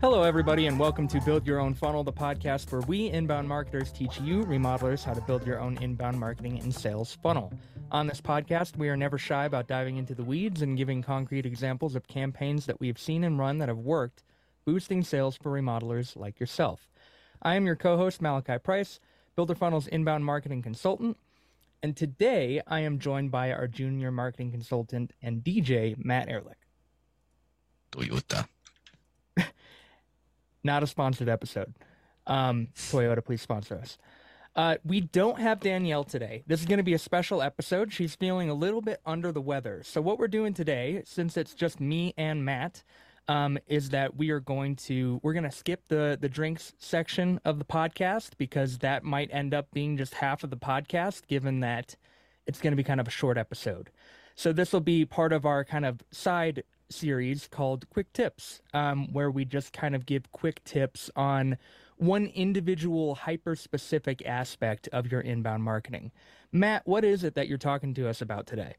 Hello, everybody, and welcome to Build Your Own Funnel, the podcast where we inbound marketers teach you remodelers how to build your own inbound marketing and sales funnel. On this podcast, we are never shy about diving into the weeds and giving concrete examples of campaigns that we have seen and run that have worked, boosting sales for remodelers like yourself. I am your co host, Malachi Price, Builder Funnel's inbound marketing consultant. And today I am joined by our junior marketing consultant and DJ, Matt Ehrlich. Toyota. Not a sponsored episode. Um, Toyota, please sponsor us. Uh, we don't have Danielle today. This is going to be a special episode. She's feeling a little bit under the weather. So, what we're doing today, since it's just me and Matt, um, is that we are going to we're going to skip the the drinks section of the podcast because that might end up being just half of the podcast, given that it's going to be kind of a short episode. So, this will be part of our kind of side series called Quick Tips, um, where we just kind of give quick tips on one individual hyper specific aspect of your inbound marketing. Matt, what is it that you're talking to us about today?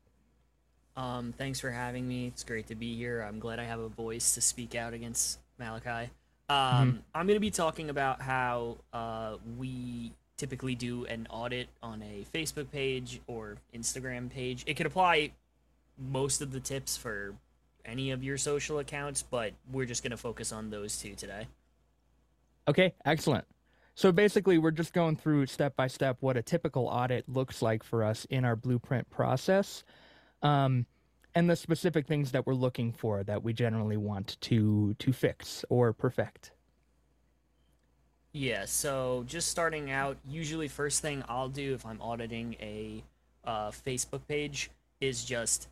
Um, thanks for having me. It's great to be here. I'm glad I have a voice to speak out against Malachi. Um, mm-hmm. I'm going to be talking about how uh, we typically do an audit on a Facebook page or Instagram page. It could apply most of the tips for any of your social accounts, but we're just going to focus on those two today. Okay, excellent. So basically, we're just going through step by step what a typical audit looks like for us in our blueprint process, um, and the specific things that we're looking for that we generally want to to fix or perfect. Yeah. So just starting out, usually first thing I'll do if I'm auditing a uh, Facebook page is just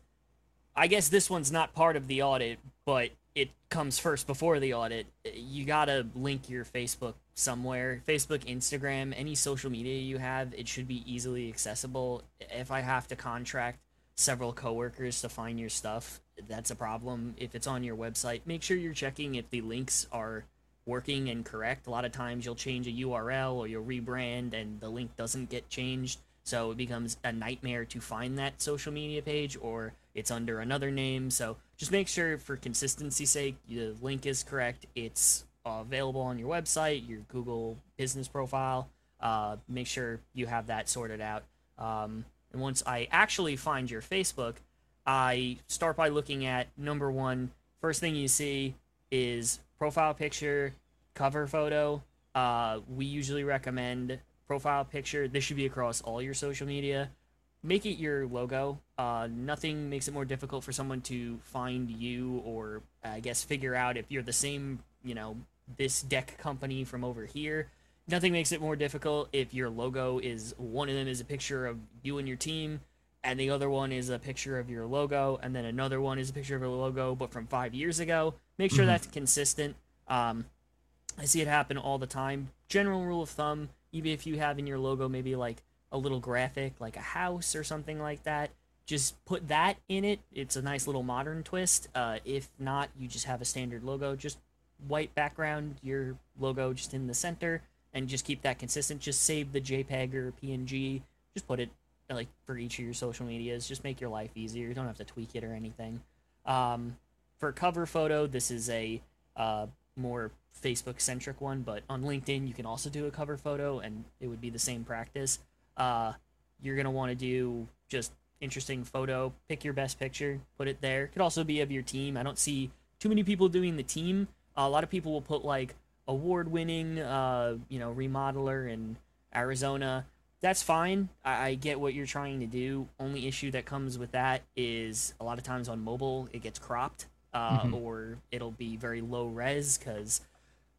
I guess this one's not part of the audit, but it comes first before the audit. You gotta link your Facebook somewhere. Facebook, Instagram, any social media you have, it should be easily accessible. If I have to contract several coworkers to find your stuff, that's a problem. If it's on your website, make sure you're checking if the links are working and correct. A lot of times you'll change a URL or you'll rebrand and the link doesn't get changed. So it becomes a nightmare to find that social media page or it's under another name. So just make sure for consistency's sake, the link is correct. It's available on your website, your Google business profile. Uh, make sure you have that sorted out. Um, and once I actually find your Facebook, I start by looking at number one. First thing you see is profile picture, cover photo. Uh, we usually recommend profile picture. This should be across all your social media make it your logo. Uh, nothing makes it more difficult for someone to find you or I guess figure out if you're the same, you know, this deck company from over here. Nothing makes it more difficult if your logo is one of them is a picture of you and your team, and the other one is a picture of your logo, and then another one is a picture of your logo, but from five years ago. Make sure mm-hmm. that's consistent. Um, I see it happen all the time. General rule of thumb: even if you have in your logo maybe like a little graphic like a house or something like that just put that in it. It's a nice little modern twist. Uh, if not you just have a standard logo just white background your logo just in the center and just keep that consistent. Just save the jpeg or png just put it like for each of your social medias. Just make your life easier. You don't have to tweak it or anything. Um, for cover photo this is a uh, more facebook centric one but on linkedin you can also do a cover photo and it would be the same practice. Uh, you're gonna want to do just interesting photo. Pick your best picture, put it there. Could also be of your team. I don't see too many people doing the team. Uh, a lot of people will put like award-winning, uh, you know, remodeler in Arizona. That's fine. I, I get what you're trying to do. Only issue that comes with that is a lot of times on mobile it gets cropped, uh, mm-hmm. or it'll be very low res because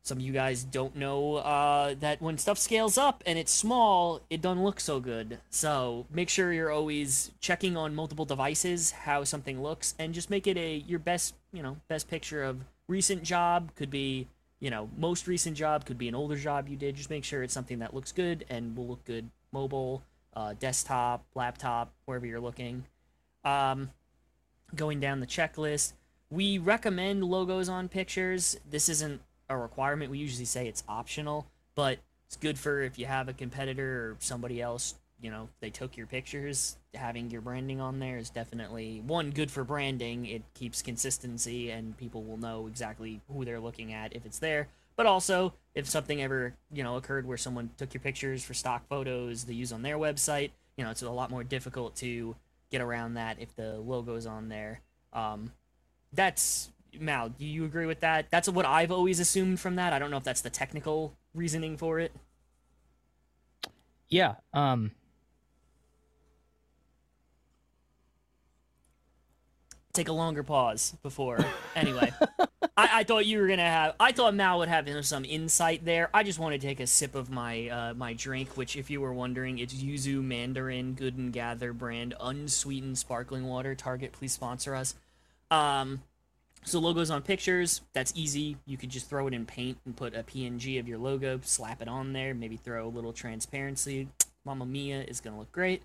some of you guys don't know uh, that when stuff scales up and it's small, it doesn't look so good. So make sure you're always checking on multiple devices how something looks, and just make it a your best you know best picture of recent job could be you know most recent job could be an older job you did. Just make sure it's something that looks good and will look good mobile, uh, desktop, laptop, wherever you're looking. Um, going down the checklist, we recommend logos on pictures. This isn't a requirement. We usually say it's optional, but it's good for if you have a competitor or somebody else you know they took your pictures. Having your branding on there is definitely one good for branding. It keeps consistency and people will know exactly who they're looking at if it's there. But also if something ever you know occurred where someone took your pictures for stock photos to use on their website you know it's a lot more difficult to get around that if the logo's on there. Um, that's mal do you agree with that that's what i've always assumed from that i don't know if that's the technical reasoning for it Yeah. Um. take a longer pause before. Anyway, I, I thought you were gonna have. I thought Mal would have some insight there. I just want to take a sip of my uh, my drink, which, if you were wondering, it's Yuzu Mandarin Good and Gather brand unsweetened sparkling water. Target, please sponsor us. Um, so logos on pictures, that's easy. You could just throw it in paint and put a PNG of your logo, slap it on there, maybe throw a little transparency. Mama Mia is gonna look great.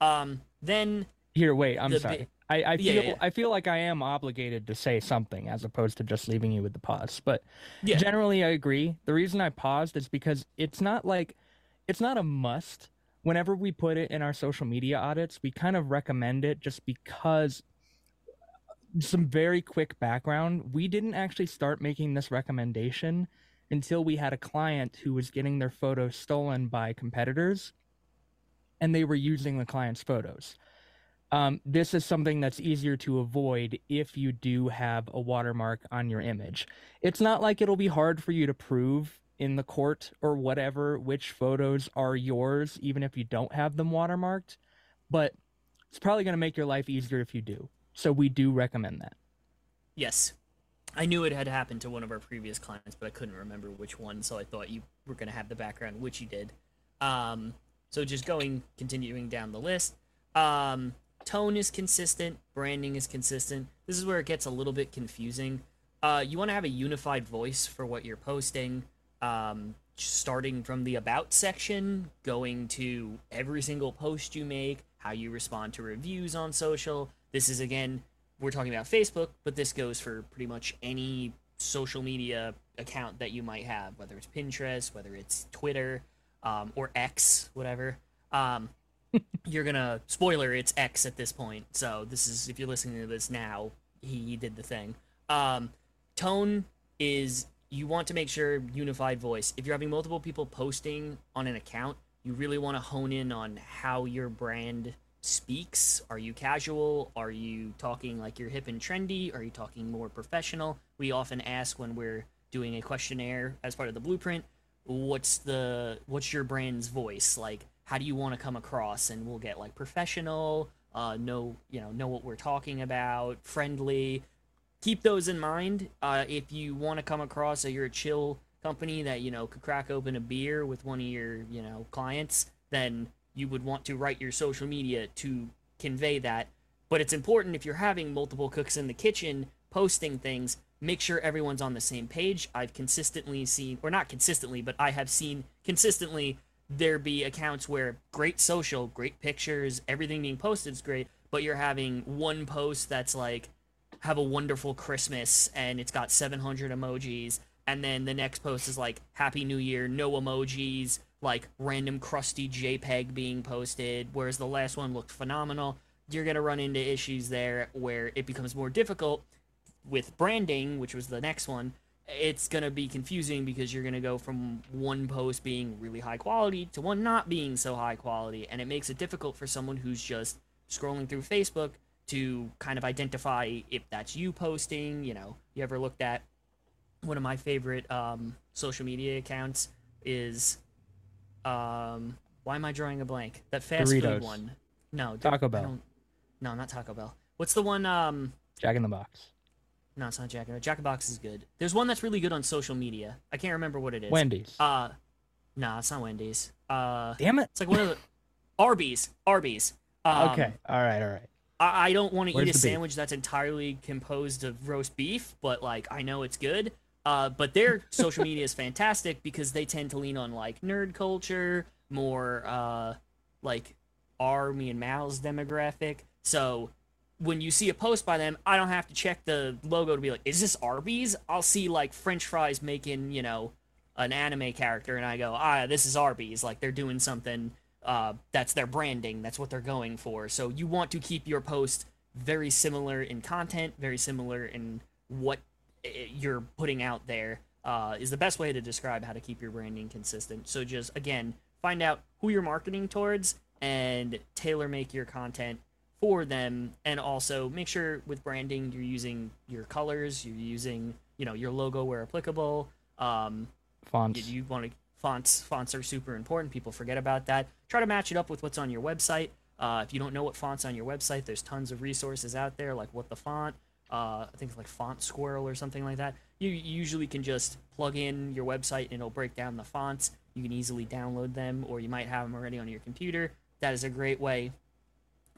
Um, then Here, wait. I'm sorry. ba- I, I Yeah, feel yeah. I feel like I am obligated to say something as opposed to just leaving you with the pause. But Yeah. generally, I agree. The reason I paused is because it's not like it's not a must. Whenever we put it in our social media audits, we kind of recommend it just because. Some very quick background. We didn't actually start making this recommendation until we had a client who was getting their photos stolen by competitors and they were using the client's photos. Um, this is something that's easier to avoid if you do have a watermark on your image. It's not like it'll be hard for you to prove in the court or whatever which photos are yours, even if you don't have them watermarked, but it's probably going to make your life easier if you do. So we do recommend that. Yes. I knew it had happened to one of our previous clients, but I couldn't remember which one, so I thought you were going to have the background, which you did. Um, so just going, continuing down the list. Um, tone is consistent, branding is consistent. This is where it gets a little bit confusing. Uh, you want to have a unified voice for what you're posting. Um, starting from the about section, going to every single post you make, how you respond to reviews on social. This is again, we're talking about Facebook, but this goes for pretty much any social media account that you might have, whether it's Pinterest, whether it's Twitter, um, or X, whatever. Um, you're gonna spoiler, it's X at this point. So this is if you're listening to this now, he, he did the thing. Um, tone is you want to make sure unified voice. If you're having multiple people posting on an account, you really want to hone in on how your brand speaks. Are you casual? Are you talking like you're hip and trendy? Are you talking more professional? We often ask when we're doing a questionnaire as part of the blueprint, what's the what's your brand's voice? Like how do you want to come across? And we'll get like professional, uh know, you know, know what we're talking about, friendly, keep those in mind. Uh, if you want to come across that you're a chill company that you know could crack open a beer with one of your you know clients, then you would want to write your social media to convey that. But it's important if you're having multiple cooks in the kitchen posting things, make sure everyone's on the same page. I've consistently seen, or not consistently, but I have seen consistently there be accounts where great social, great pictures, everything being posted is great, but you're having one post that's like, have a wonderful Christmas and it's got 700 emojis. And then the next post is like, Happy New Year, no emojis, like random crusty JPEG being posted. Whereas the last one looked phenomenal. You're going to run into issues there where it becomes more difficult with branding, which was the next one. It's going to be confusing because you're going to go from one post being really high quality to one not being so high quality. And it makes it difficult for someone who's just scrolling through Facebook to kind of identify if that's you posting. You know, you ever looked at one of my favorite um, social media accounts is um, why am I drawing a blank? That fast Doritos. food one. No, Taco Bell. No, not Taco Bell. What's the one? Um, Jack in the Box. no, it's not Jack. in the- Box. Jack in the Box is good. There's one that's really good on social media. I can't remember what it is. Wendy's. Uh, no, it's not Wendy's. Uh, Damn it. it's like one of the Arby's. Arby's. Um, okay. All right. All right. I, I don't want to eat a the beef? sandwich that's entirely composed of roast beef, but like I know it's good. Uh, but their social media is fantastic because they tend to lean on like nerd culture, more uh, like me and Mal's demographic. So when you see a post by them, I don't have to check the logo to be like, is this Arby's? I'll see like French fries making, you know, an anime character, and I go, ah, this is Arby's. Like they're doing something uh, that's their branding. That's what they're going for. So you want to keep your post very similar in content, very similar in what you're putting out there. Uh, is the best way to describe how to keep your branding consistent. So just again, find out who you're marketing towards and tailor make your content for them and also make sure with branding you're using your colors you're using you know your logo where applicable um Fonts. you, you want to fonts fonts are super important people forget about that try to match it up with what's on your website uh, if you don't know what fonts on your website there's tons of resources out there like what the font uh, i think it's like font squirrel or something like that you usually can just plug in your website and it'll break down the fonts you can easily download them or you might have them already on your computer that is a great way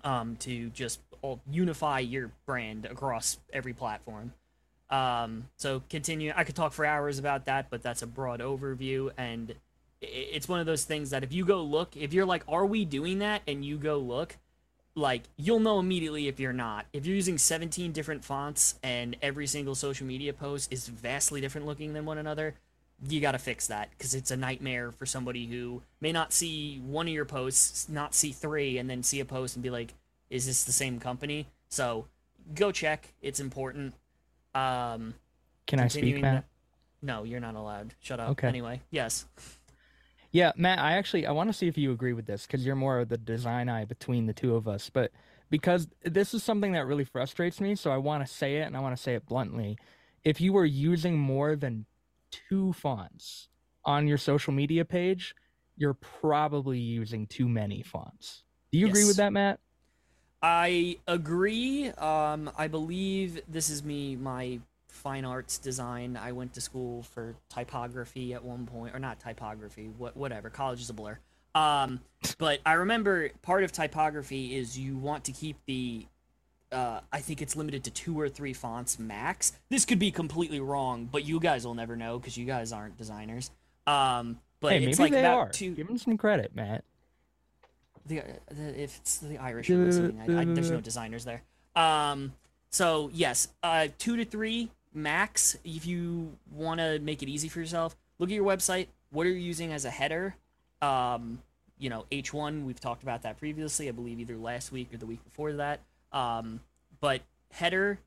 um, to just unify your brand across every platform. Um, so continue. I could talk for hours about that, but that's a broad overview, and it's one of those things that if you go look, if you're like, "Are we doing that?" and you go look, like you'll know immediately if you're not. If you're using 17 different fonts and every single social media post is vastly different looking than one another, you got to fix that because it's a nightmare for somebody who may not see one of your posts, not see three, and then see a post and be like, "Is this the same company?" So go check; it's important. Um, Can I speak, Matt? No, you're not allowed. Shut up. Okay. Anyway, yes. Yeah, Matt, I actually I want to see if you agree with this because you're more of the design eye between the two of us. But because this is something that really frustrates me, so I want to say it and I want to say it bluntly. If you were using more than two fonts on your social media page, you're probably using too many fonts. Do you agree with that, Matt? I agree. Um, I believe this is me, my fine arts design. I went to school for typography at one point, or not typography, what, whatever. College is a blur. Um, but I remember part of typography is you want to keep the. Uh, I think it's limited to two or three fonts max. This could be completely wrong, but you guys will never know because you guys aren't designers. Um, but hey, it's maybe like they about are. two. Give them some credit, Matt. the, the if it's the Irish listening, I, I, there's no designers there. Um, so yes, uh, two to three max. If you want to make it easy for yourself, look at your website. What are you using as a header? Um, you know, H1. We've talked about that previously. I believe either last week or the week before that. Um, but header,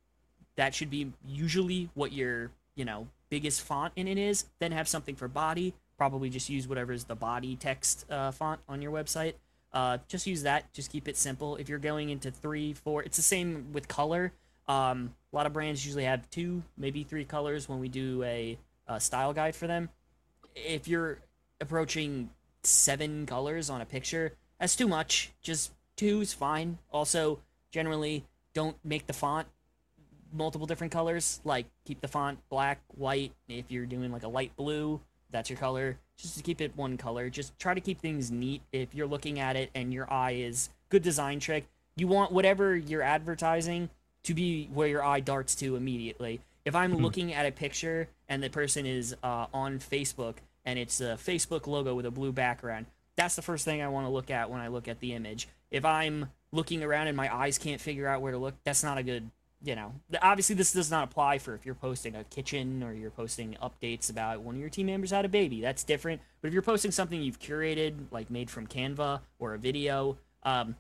that should be usually what your you know biggest font in it is. Then have something for body. Probably just use whatever is the body text uh, font on your website. Uh, just use that. Just keep it simple. If you're going into three, four, it's the same with color. Um, a lot of brands usually have two, maybe three colors when we do a, a style guide for them. If you're approaching seven colors on a picture, that's too much. Just two is fine. Also, generally, don't make the font multiple different colors. Like keep the font black, white. If you're doing like a light blue, that's your color. Just to keep it one color. Just try to keep things neat. If you're looking at it and your eye is good design trick, you want whatever you're advertising to be where your eye darts to immediately. If I'm looking at a picture and the person is uh, on Facebook and it's a Facebook logo with a blue background, that's the first thing I want to look at when I look at the image. If I'm looking around and my eyes can't figure out where to look, that's not a good, you know. Obviously, this does not apply for if you're posting a kitchen or you're posting updates about one of your team members had a baby. That's different. But if you're posting something you've curated, like made from Canva or a video, um,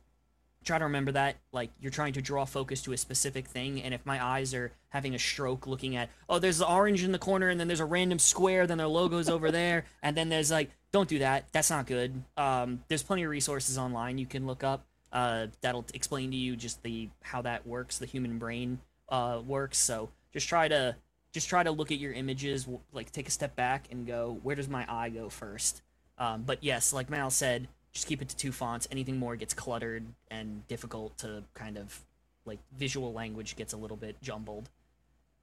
try to remember that like you're trying to draw focus to a specific thing and if my eyes are having a stroke looking at oh there's the orange in the corner and then there's a random square then their logo's over there and then there's like don't do that. That's not good. Um, there's plenty of resources online you can look up uh, that'll explain to you just the how that works the human brain uh, works. So just try to just try to look at your images like take a step back and go where does my eye go first? Um, but yes like mal said just keep it to two fonts. Anything more gets cluttered and difficult to kind of like visual language gets a little bit jumbled.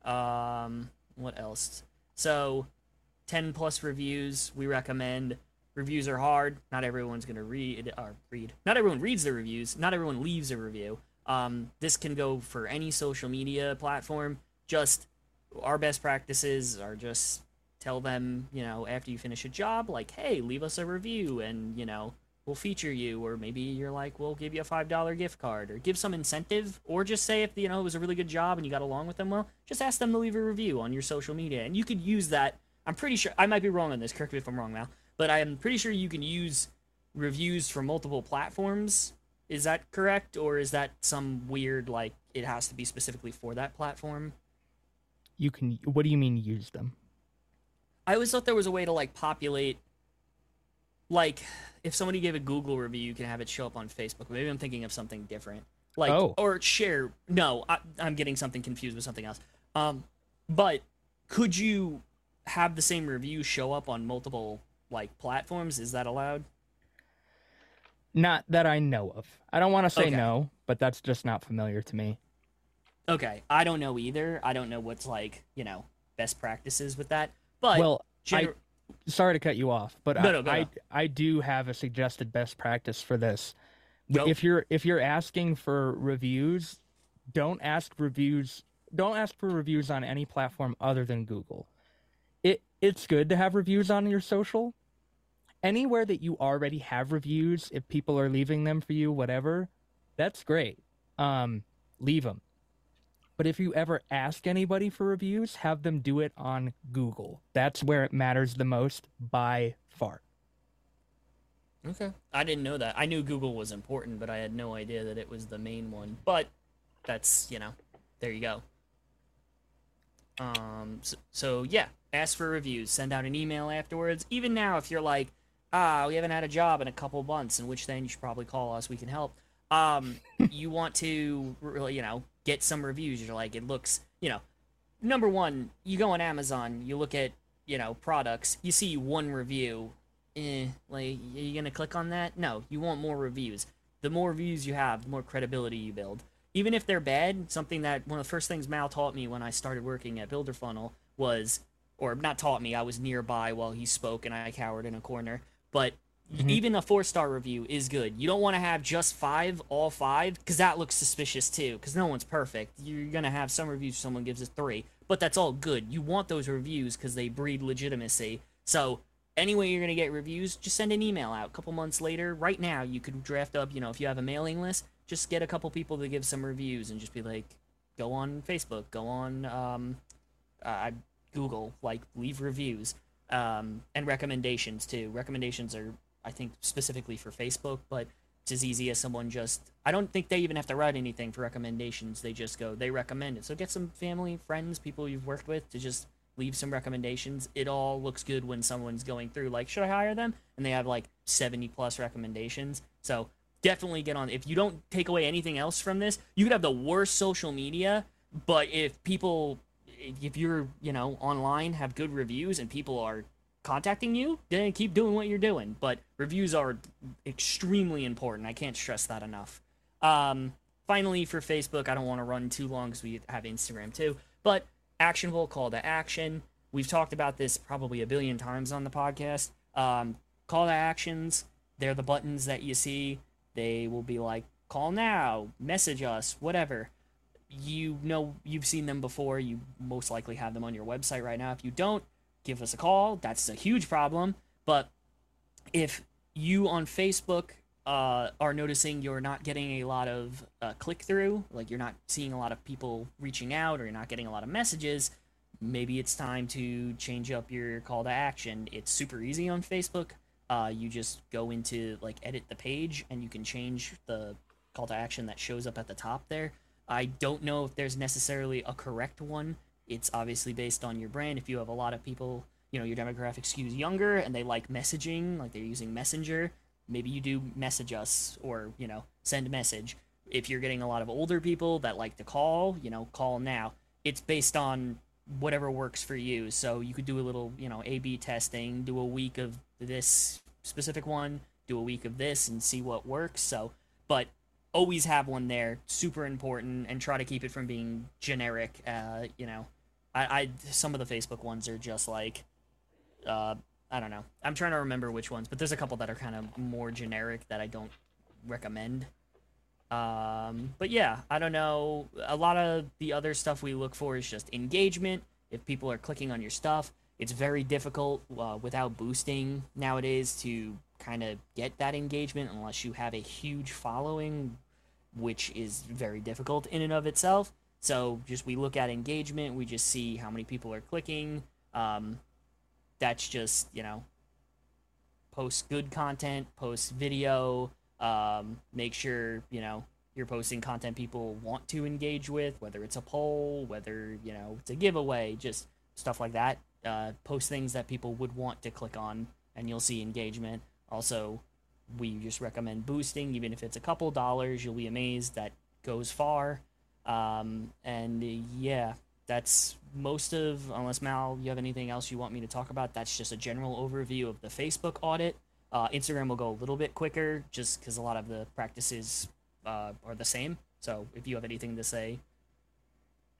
Um, what else? So, 10 plus reviews we recommend. Reviews are hard. Not everyone's going to read or read. Not everyone reads the reviews. Not everyone leaves a review. Um, this can go for any social media platform. Just our best practices are just tell them, you know, after you finish a job, like, hey, leave us a review and, you know, we'll feature you. Or maybe you're like, we'll give you a $5 gift card or give some incentive. Or just say if, you know, it was a really good job and you got along with them well, just ask them to leave a review on your social media. And you could use that. I'm pretty sure, I might be wrong on this, correct me if I'm wrong, Mal, but I am pretty sure you can use reviews for multiple platforms. Is that correct, or is that some weird like it has to be specifically for that platform? You can. What do you mean use them? I always thought there was a way to like populate, like if somebody gave a Google review, you can have it show up on Facebook. Maybe I'm thinking of something different, like Oh. or share. No, I, I'm getting something confused with something else. Um, but could you have the same review show up on multiple like platforms? Is that allowed? Not that I know of. I don't want to say Okay. no, but that's just not familiar to me. Okay, I don't know either. I don't know what's like you know best practices with that. But well, gener- sorry to cut you off, but No, I, no, go, I. I do have a suggested best practice for this. Go. If you're if you're asking for reviews, don't ask reviews. Don't ask for reviews on any platform other than Google. It it's good to have reviews on your social. Anywhere that you already have reviews, if people are leaving them for you, whatever, that's great. Um, leave them. But if you ever ask anybody for reviews, have them do it on Google. That's where it matters the most by far. Okay. I didn't know that. I knew Google was important, but I had no idea that it was the main one. But that's, you know, there you go. Um so, so yeah, ask for reviews, send out an email afterwards. Even now if you're like, "Ah, we haven't had a job in a couple months," in which then you should probably call us, we can help. Um you want to really, you know, get some reviews. You're like, it looks, you know, number 1, you go on Amazon, you look at, you know, products, you see one review eh, like, are you gonna click on that? No, you want more reviews. The more reviews you have, the more credibility you build. Even if they're bad, something that one of the first things Mal taught me when I started working at Builder Funnel was, or not taught me, I was nearby while he spoke and I cowered in a corner. But even a four star review is good. You don't want to have just five, all five, because that looks suspicious too. Because no one's perfect. You're gonna have some reviews someone gives a three, but that's all good. You want those reviews because they breed legitimacy. So any way you're gonna get reviews, just send an email out. A couple months later, right now, you could draft up. You know, if you have a mailing list, just get a couple people to give some reviews and just be like, go on Facebook, go on um, uh, Google, like leave reviews um, and recommendations too. Recommendations are, I think, specifically for Facebook, but it's as easy as someone just. I don't think they even have to write anything for recommendations. They just go, they recommend it. So get some family, friends, people you've worked with to just leave some recommendations. It all looks good when someone's going through, like, should I hire them? And they have like 70 plus recommendations. So definitely get on. If you don't take away anything else from this, you could have the worst social media, but if people if you're you know online have good reviews and people are contacting you then keep doing what you're doing. But reviews are extremely important. I can't stress that enough. Um finally for facebook i don't want to run too long because we have instagram too but actionable call to action. We've talked about this probably a billion times on the podcast. Um call to actions they're the buttons that you see. They will be like call now message us whatever. You know you've seen them before. You most likely have them on your website right now. If you don't give us a call. That's a huge problem. But if you on facebook uh, are noticing you're not getting a lot of uh, click through like you're not seeing a lot of people reaching out or you're not getting a lot of messages maybe it's time to change up your call to action. It's super easy on facebook. Uh, you just go into like edit the page and you can change the call to action that shows up at the top there. I don't know if there's necessarily a correct one. It's obviously based on your brand. If you have a lot of people, you know, your demographic skews younger and they like messaging, like they're using Messenger, maybe you do message us or, you know, send a message. If you're getting a lot of older people that like to call, you know, call now. It's based on whatever works for you. So you could do a little, you know, A B testing, do a week of this specific one, do a week of this and see what works. So, but always have one there super important and try to keep it from being generic uh you know i i some of the facebook ones are just like uh i don't know. I'm trying to remember which ones but there's a couple that are kind of more generic that i don't recommend. Um but yeah i don't know. A lot of the other stuff we look for is just engagement. If people are clicking on your stuff it's very difficult uh, without boosting nowadays to kind of get that engagement unless you have a huge following which is very difficult in and of itself so just we look at engagement we just see how many people are clicking um, that's just you know post good content, post video, um, make sure, you know, you're posting content people want to engage with, whether it's a poll, whether, you know, it's a giveaway, just stuff like that. Uh, post things that people would want to click on and you'll see engagement. Also, we just recommend boosting, even if it's a couple dollars, you'll be amazed that goes far. Um, and yeah, that's most of, unless Mal, you have anything else you want me to talk about, that's just a general overview of the Facebook audit. Uh, Instagram will go a little bit quicker just because a lot of the practices uh, are the same. So if you have anything to say,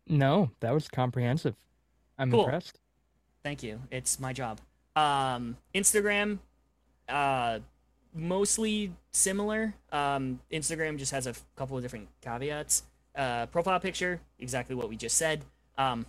No, that was comprehensive. I'm Cool. impressed. thank you. It's my job. Um, Instagram, uh, mostly similar. Um, Instagram just has a f- couple of different caveats. Uh, profile picture, exactly what we just said. Um,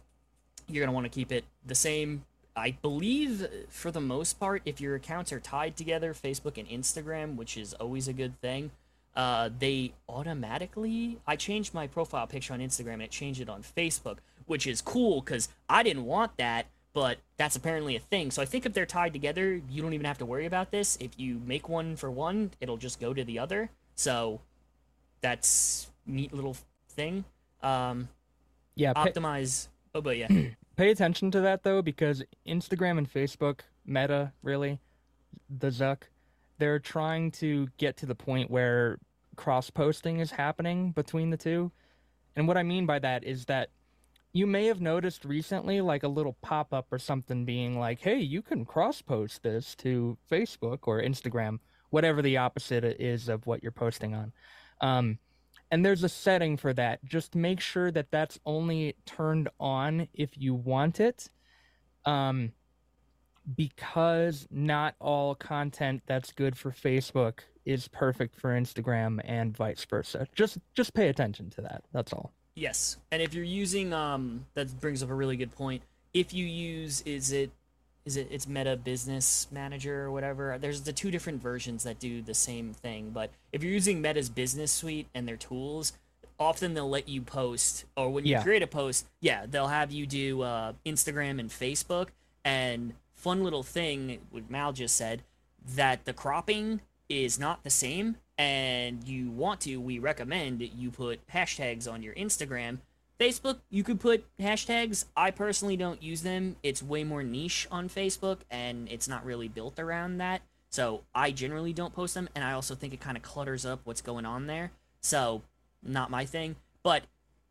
you're gonna want to keep it the same. I believe, for the most part, if your accounts are tied together, Facebook and Instagram, which is always a good thing, uh, they automatically. I changed my profile picture on Instagram and it changed it on Facebook, which is cool because I didn't want that, but that's apparently a thing. So I think if they're tied together, you don't even have to worry about this. If you make one for one, it'll just go to the other. So that's neat little thing. Um, Yeah, pay, optimize. Oh, but yeah. pay attention to that though, because Instagram and Facebook, Meta, really, the Zuck, they're trying to get to the point where cross posting is happening between the two. And what I mean by that is that you may have noticed recently like a little pop up or something being like, hey, you can cross post this to Facebook or Instagram, whatever the opposite is of what you're posting on. Um, and there's a setting for that. Just make sure that that's only turned on if you want it. Um, because not all content that's good for Facebook is perfect for Instagram and vice versa. Just just pay attention to that. That's all. Yes, and if you're using um, that brings up a really good point. If you use, is it, is it, it's Meta Business Manager or whatever. There's the two different versions that do the same thing. But if you're using Meta's Business Suite and their tools, often they'll let you post, or when you Yeah. create a post, yeah, they'll have you do uh, Instagram and Facebook. And fun little thing, what Mal just said, that the cropping is not the same and you want to, we recommend you put hashtags on your Instagram. Facebook, you could put hashtags. I personally don't use them. It's way more niche on Facebook and it's not really built around that. So I generally don't post them and I also think it kind of clutters up what's going on there. So, not my thing. But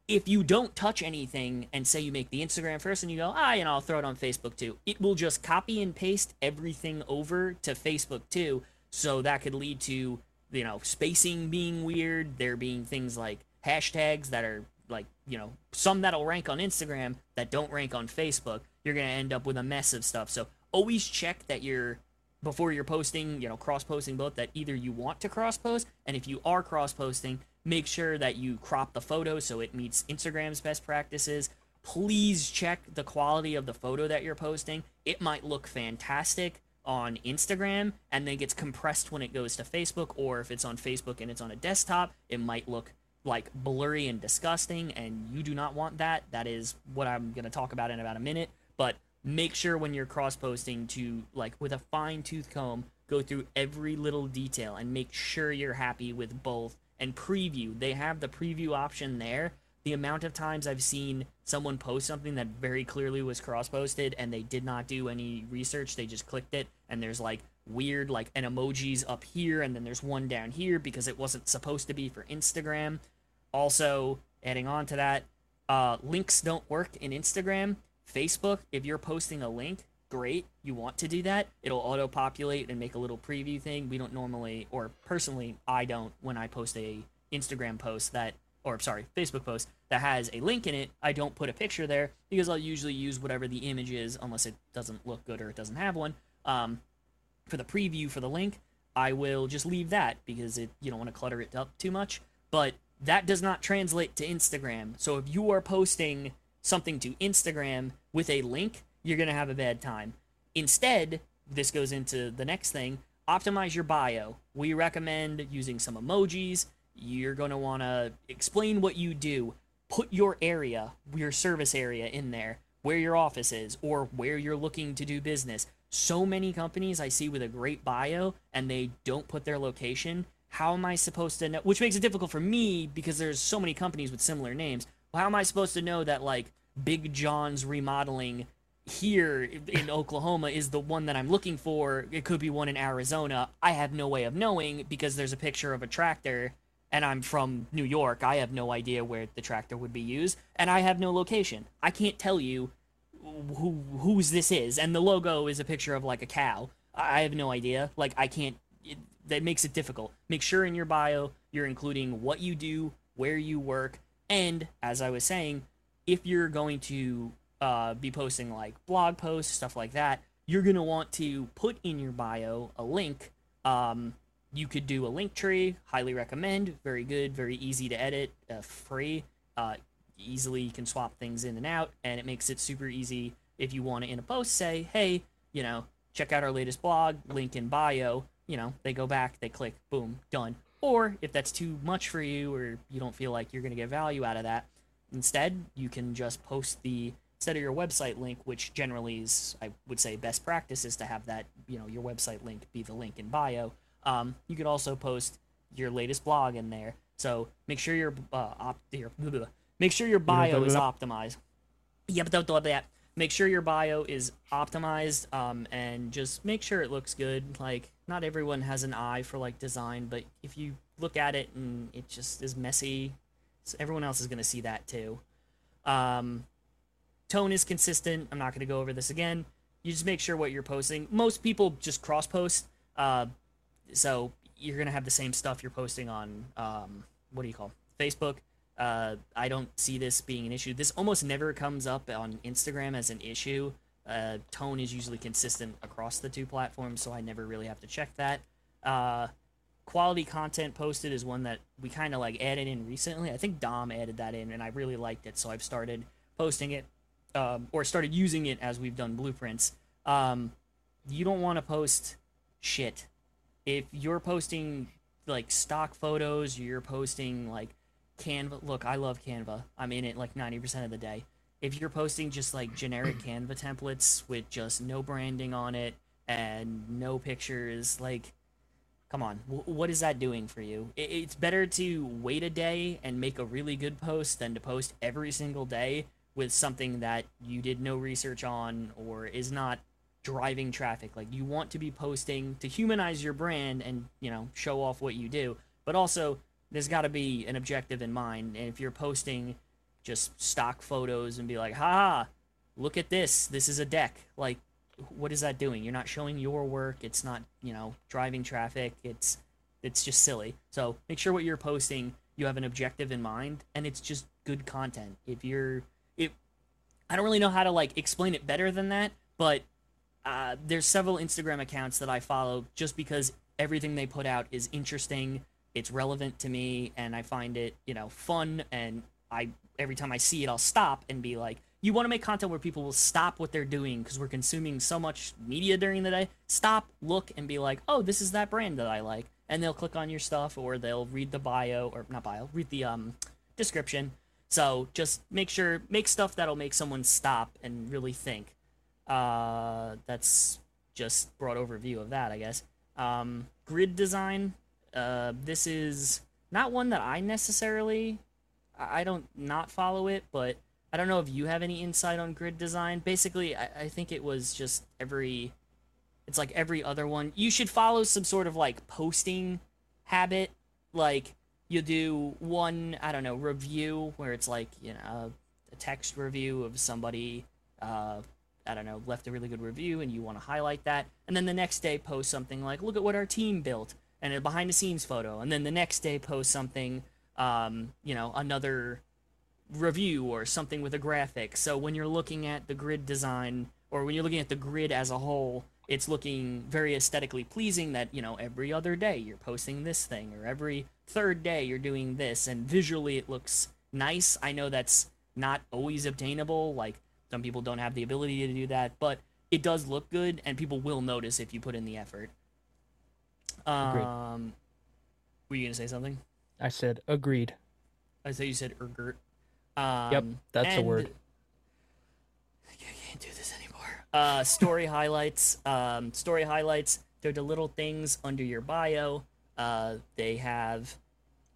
if you don't touch anything and say you make the Instagram first and you go, ah, and I'll throw it on Facebook too, it will just copy and paste everything over to Facebook too. So that could lead to, you know, spacing being weird, there being things like hashtags that are like, you know, some that'll rank on Instagram that don't rank on Facebook. You're to end up with a mess of stuff. So always check that you're before you're posting, you know, cross posting both that either you want to cross post and if you are cross posting, make sure that you crop the photo so it meets Instagram's best practices. Please check the quality of the photo that you're posting. It might look fantastic on Instagram and then gets compressed when it goes to Facebook or if it's on Facebook and it's on a desktop, it might look like blurry and disgusting and you do not want that. That is what I'm going to talk about in about a minute, but make sure when you're cross posting to like with a fine tooth comb go through every little detail and make sure you're happy with both and preview they have the preview option there the amount of times i've seen someone post something that very clearly was cross posted and they did not do any research they just clicked it and there's like weird like an emojis up here and then there's one down here because it wasn't supposed to be for instagram also adding on to that uh, links don't work in instagram Facebook, if you're posting a link, great. You want to do that. It'll auto populate and make a little preview thing. We don't normally, or personally, I don't, when I post a Instagram post that, or sorry, Facebook post that has a link in it, I don't put a picture there because I'll usually use whatever the image is unless it doesn't look good or it doesn't have one. Um, for the preview for the link, I will just leave that because it you don't want to clutter it up too much. But that does not translate to Instagram. So if you are posting something to Instagram with a link, you're going to have a bad time. Instead, this goes into the next thing optimize your bio. We recommend using some emojis. You're going to want to explain what you do, put your area, your service area in there, where your office is, or where you're looking to do business. So many companies I see with a great bio and they don't put their location. How am I supposed to know? Which makes it difficult for me because there's so many companies with similar names. How am I supposed to know that like Big John's remodeling here in Oklahoma is the one that I'm looking for? It could be one in Arizona. I have no way of knowing because there's a picture of a tractor and I'm from New York. I have no idea where the tractor would be used and I have no location. I can't tell you who whose this is and the logo is a picture of like a cow. I have no idea. Like i can't it, that makes it difficult. Make sure in your bio you're including what you do where you work and as i was saying if you're going to uh, be posting like blog posts stuff like that you're going to want to put in your bio a link. Um, you could do a Linktree highly recommend very good very easy to edit uh, free. Uh, easily you can swap things in and out and it makes it super easy if you want to in a post say hey you know check out our latest blog link in bio you know they go back they click boom done. Or if that's too much for you or you don't feel like you're going to get value out of that instead you can just post the instead of your website link which generally is i would say best practice is to have that you know your website link be the link in bio. Um, you could also post your latest blog in there. So make sure your uh, op- your Make sure your bio is optimized. Yeah, but don't that. Make sure your bio is optimized, um, and just make sure it looks good. Like, not everyone has an eye for like design, but if you look at it and it just is messy, so everyone else is gonna see that too. Um, tone is consistent. I'm not gonna go over this again. You just make sure what you're posting. Most people just cross post, uh, so you're gonna have the same stuff you're posting on um, what do you call it? Facebook uh, I don't see this being an issue. This almost never comes up on Instagram as an issue. Uh, tone is usually consistent across the two platforms, so I never really have to check that. Uh, quality content posted is one that we kind of like added in recently. I think Dom added that in, and I really liked it, so I've started posting it um, or started using it as we've done blueprints. Um, you don't want to post shit. If you're posting like stock photos, you're posting like Canva, look, I love Canva. I'm in it like 90% of the day. If you're posting just like generic Canva templates with just no branding on it and no pictures, like, come on, w- what is that doing for you? It- it's better to wait a day and make a really good post than to post every single day with something that you did no research on or is not driving traffic. Like, you want to be posting to humanize your brand and, you know, show off what you do, but also there's got to be an objective in mind. And if you're posting just stock photos and be like, ha, look at this, this is a deck, like, what is that doing? You're not showing your work. It's not, you know, driving traffic. It's, it's just silly. So make sure what you're posting, you have an objective in mind, and it's just good content. If you're, it, I don't really know how to like explain it better than that, but uh, there's several Instagram accounts that I follow just because everything they put out is interesting it's relevant to me and I find it, you know, fun and I every time I see it I'll stop and be like, you want to make content where people will stop what they're doing because we're consuming so much media during the day. Stop, look and be like, "Oh, this is that brand that I like." And they'll click on your stuff or they'll read the bio or not bio, read the um description. So, just make sure make stuff that'll make someone stop and really think. Uh that's just broad overview of that, I guess. Um, grid design uh, this is not one that I necessarily. I don't not follow it, but I don't know if you have any insight on grid design. Basically, I, I think it was just every. It's like every other one. You should follow some sort of like posting habit. Like you do one, I don't know, review where it's like you know a text review of somebody. Uh, I don't know, left a really good review, and you want to highlight that, and then the next day post something like, "Look at what our team built." And a behind the scenes photo, and then the next day post something, um, you know, another review or something with a graphic. So when you're looking at the grid design or when you're looking at the grid as a whole, it's looking very aesthetically pleasing that, you know, every other day you're posting this thing or every third day you're doing this and visually it looks nice. I know that's not always obtainable, like some people don't have the ability to do that, but it does look good and people will notice if you put in the effort. Agreed. Um, were you gonna say something? I said agreed. I thought you said ergert. Um, Yep, that's a word. I can't do this anymore. Uh, story highlights. Um, story highlights. They're the little things under your bio. Uh, they have,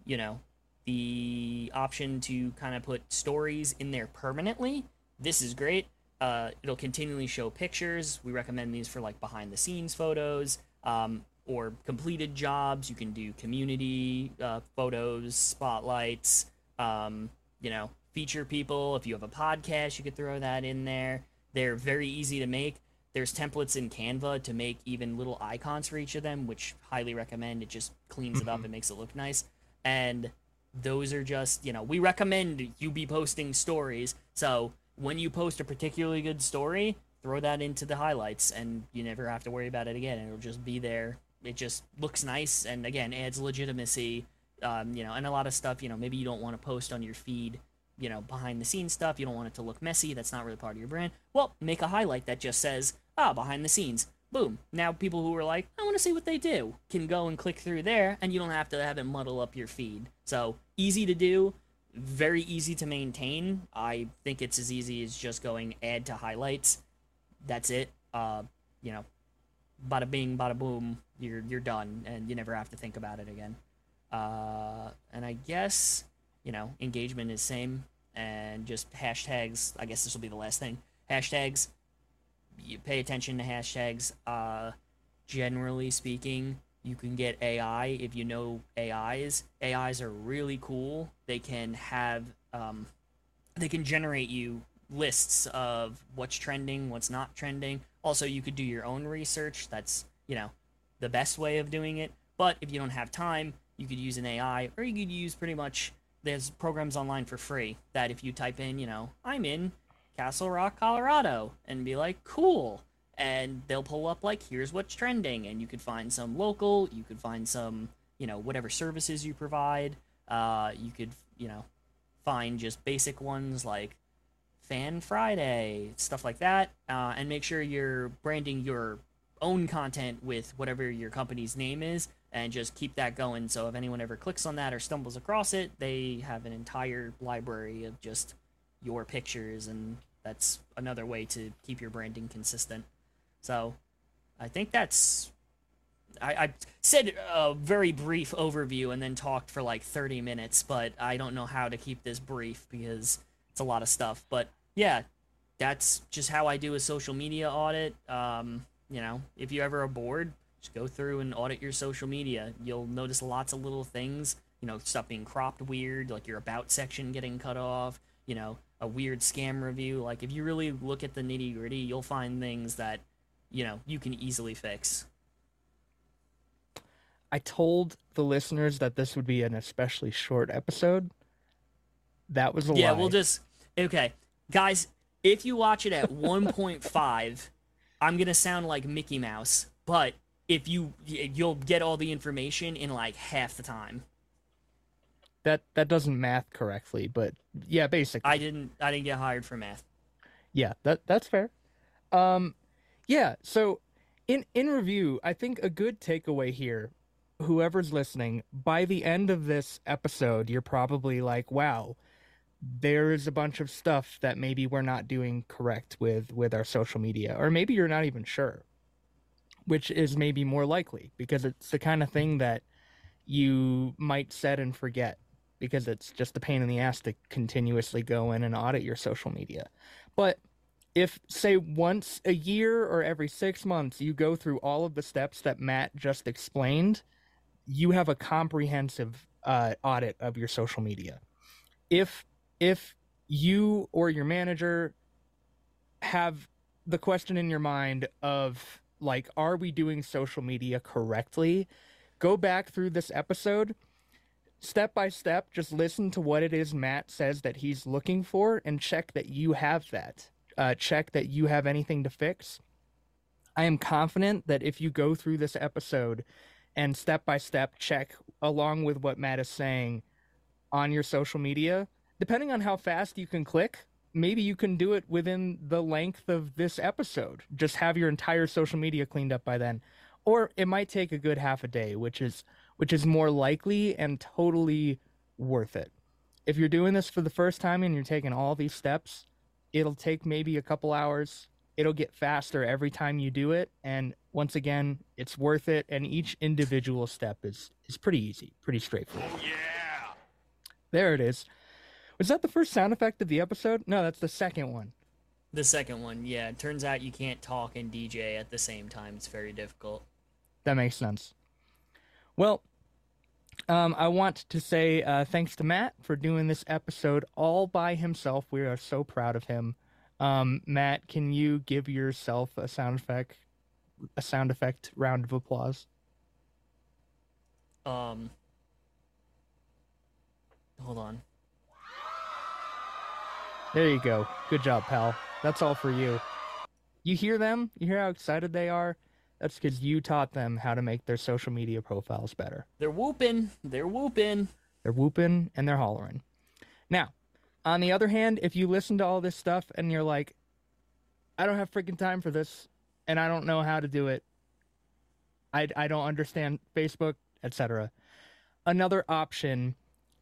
you know, the option to kind of put stories in there permanently. This is great. Uh, it'll continually show pictures. We recommend these for like behind the scenes photos um, or completed jobs. You can do community uh, photos, spotlights, um, you know, feature people. If you have a podcast, you could throw that in there. They're very easy to make. There's templates in Canva to make even little icons for each of them, which highly recommend. It just cleans it up and makes it look nice. And those are just, you know, we recommend you be posting stories. So when you post a particularly good story, throw that into the highlights and you never have to worry about it again. It'll just be there. It just looks nice and again adds legitimacy. Um, you know, and a lot of stuff, you know, maybe you don't want to post on your feed, you know, behind the scenes stuff. You don't want it to look messy. That's not really part of your brand. Well, make a highlight that just says, ah, behind the scenes. Boom. Now people who are like, I want to see what they do can go and click through there and you don't have to have it muddle up your feed. So easy to do, very easy to maintain. I think it's as easy as just going add to highlights. That's it. Uh, you know, bada bing, bada boom, you're you're done, and you never have to think about it again. Uh, and I guess you know engagement is same, and just hashtags. I guess this will be the last thing. Hashtags. You pay attention to hashtags. Uh, generally speaking, you can get AI if you know AIs. AIs are really cool. They can have um, they can generate you lists of what's trending, what's not trending. Also, you could do your own research. That's, you know, the best way of doing it. But if you don't have time, you could use an AI or you could use pretty much there's programs online for free that if you type in, you know, I'm in Castle Rock, Colorado and be like, "Cool." And they'll pull up like, "Here's what's trending." And you could find some local, you could find some, you know, whatever services you provide. Uh, you could, you know, find just basic ones like Fan Friday, stuff like that, uh, and make sure you're branding your own content with whatever your company's name is, and just keep that going. So if anyone ever clicks on that or stumbles across it, they have an entire library of just your pictures, and that's another way to keep your branding consistent. So I think that's. I, I said a very brief overview and then talked for like 30 minutes, but I don't know how to keep this brief because it's a lot of stuff. But yeah, that's just how I do a social media audit. Um, you know, if you ever are bored, just go through and audit your social media. You'll notice lots of little things. You know, stuff being cropped weird, like your about section getting cut off. You know, a weird scam review. Like if you really look at the nitty gritty, you'll find things that you know you can easily fix. I told the listeners that this would be an especially short episode. That was a Yeah, lie. we'll just okay, guys. If you watch it at 1.5, I'm gonna sound like Mickey Mouse, but if you you'll get all the information in like half the time. that that doesn't math correctly, but yeah, basically. I didn't I didn't get hired for math. Yeah, that that's fair. Um, yeah. So, in in review, I think a good takeaway here, whoever's listening, by the end of this episode, you're probably like, "Wow, there's a bunch of stuff that maybe we're not doing correct with with our social media," or maybe you're not even sure, which is maybe more likely because it's the kind of thing that you might set and forget because it's just a pain in the ass to continuously go in and audit your social media. But if, say, once a year or every six months you go through all of the steps that Matt just explained, you have a comprehensive uh, audit of your social media. If if you or your manager have the question in your mind of like, are we doing social media correctly? Go back through this episode step by step, just listen to what it is Matt says that he's looking for and check that you have that. Uh, check that you have anything to fix. I am confident that if you go through this episode and step by step check along with what Matt is saying on your social media, depending on how fast you can click, maybe you can do it within the length of this episode. Just have your entire social media cleaned up by then. Or it might take a good half a day, which is which is more likely and totally worth it. If you're doing this for the first time and you're taking all these steps, it'll take maybe a couple hours, it'll get faster every time you do it. And once again, it's worth it. And each individual step is is pretty easy, pretty straightforward. Oh yeah! There it is. Was that the first sound effect of the episode? No, that's the second one. The second one, yeah. It turns out you can't talk and DJ at the same time. It's very difficult. That makes sense. Well, um, I want to say uh, thanks to Matt for doing this episode all by himself. We are so proud of him. Um, Matt, can you give yourself a sound effect, a sound effect round of applause? Um, hold on. There you go. Good job, pal. That's all for you. You hear them? You hear how excited they are? That's because you taught them how to make their social media profiles better. They're whooping. They're whooping. They're whooping and they're hollering. Now, on the other hand, if you listen to all this stuff and you're like, I don't have freaking time for this and I don't know how to do it, I, I don't understand Facebook, etc. Another option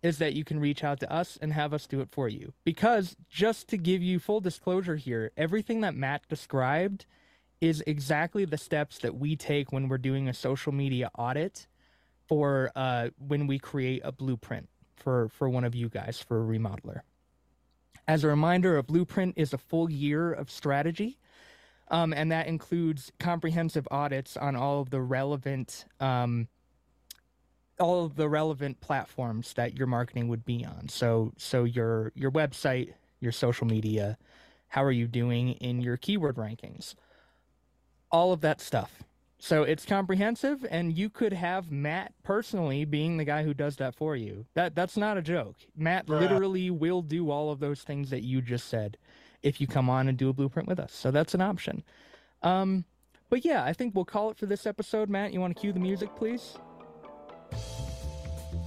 is that you can reach out to us and have us do it for you. Because just to give you full disclosure here, everything that Matt described is exactly the steps that we take when we're doing a social media audit for uh, when we create a blueprint for, for one of you guys for a remodeler. As a reminder, a blueprint is a full year of strategy. Um, and that includes comprehensive audits on all of the relevant um, all of the relevant platforms that your marketing would be on. So so your your website, your social media, how are you doing in your keyword rankings? All of that stuff. So it's comprehensive and you could have Matt personally being the guy who does that for you. That that's not a joke. Matt literally will do all of those things that you just said if you come on and do a blueprint with us. So that's an option. Um but yeah, I think we'll call it for this episode. Matt, you want to cue the music, please?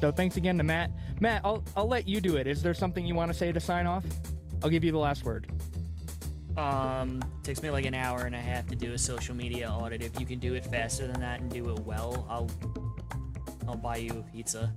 So thanks again to Matt. Matt, I'll I'll let you do it. Is there something you want to say to sign off? I'll give you the last word. Um, takes me like an hour and a half to do a social media audit. If you can do it faster than that and do it well, I'll I'll buy you a pizza.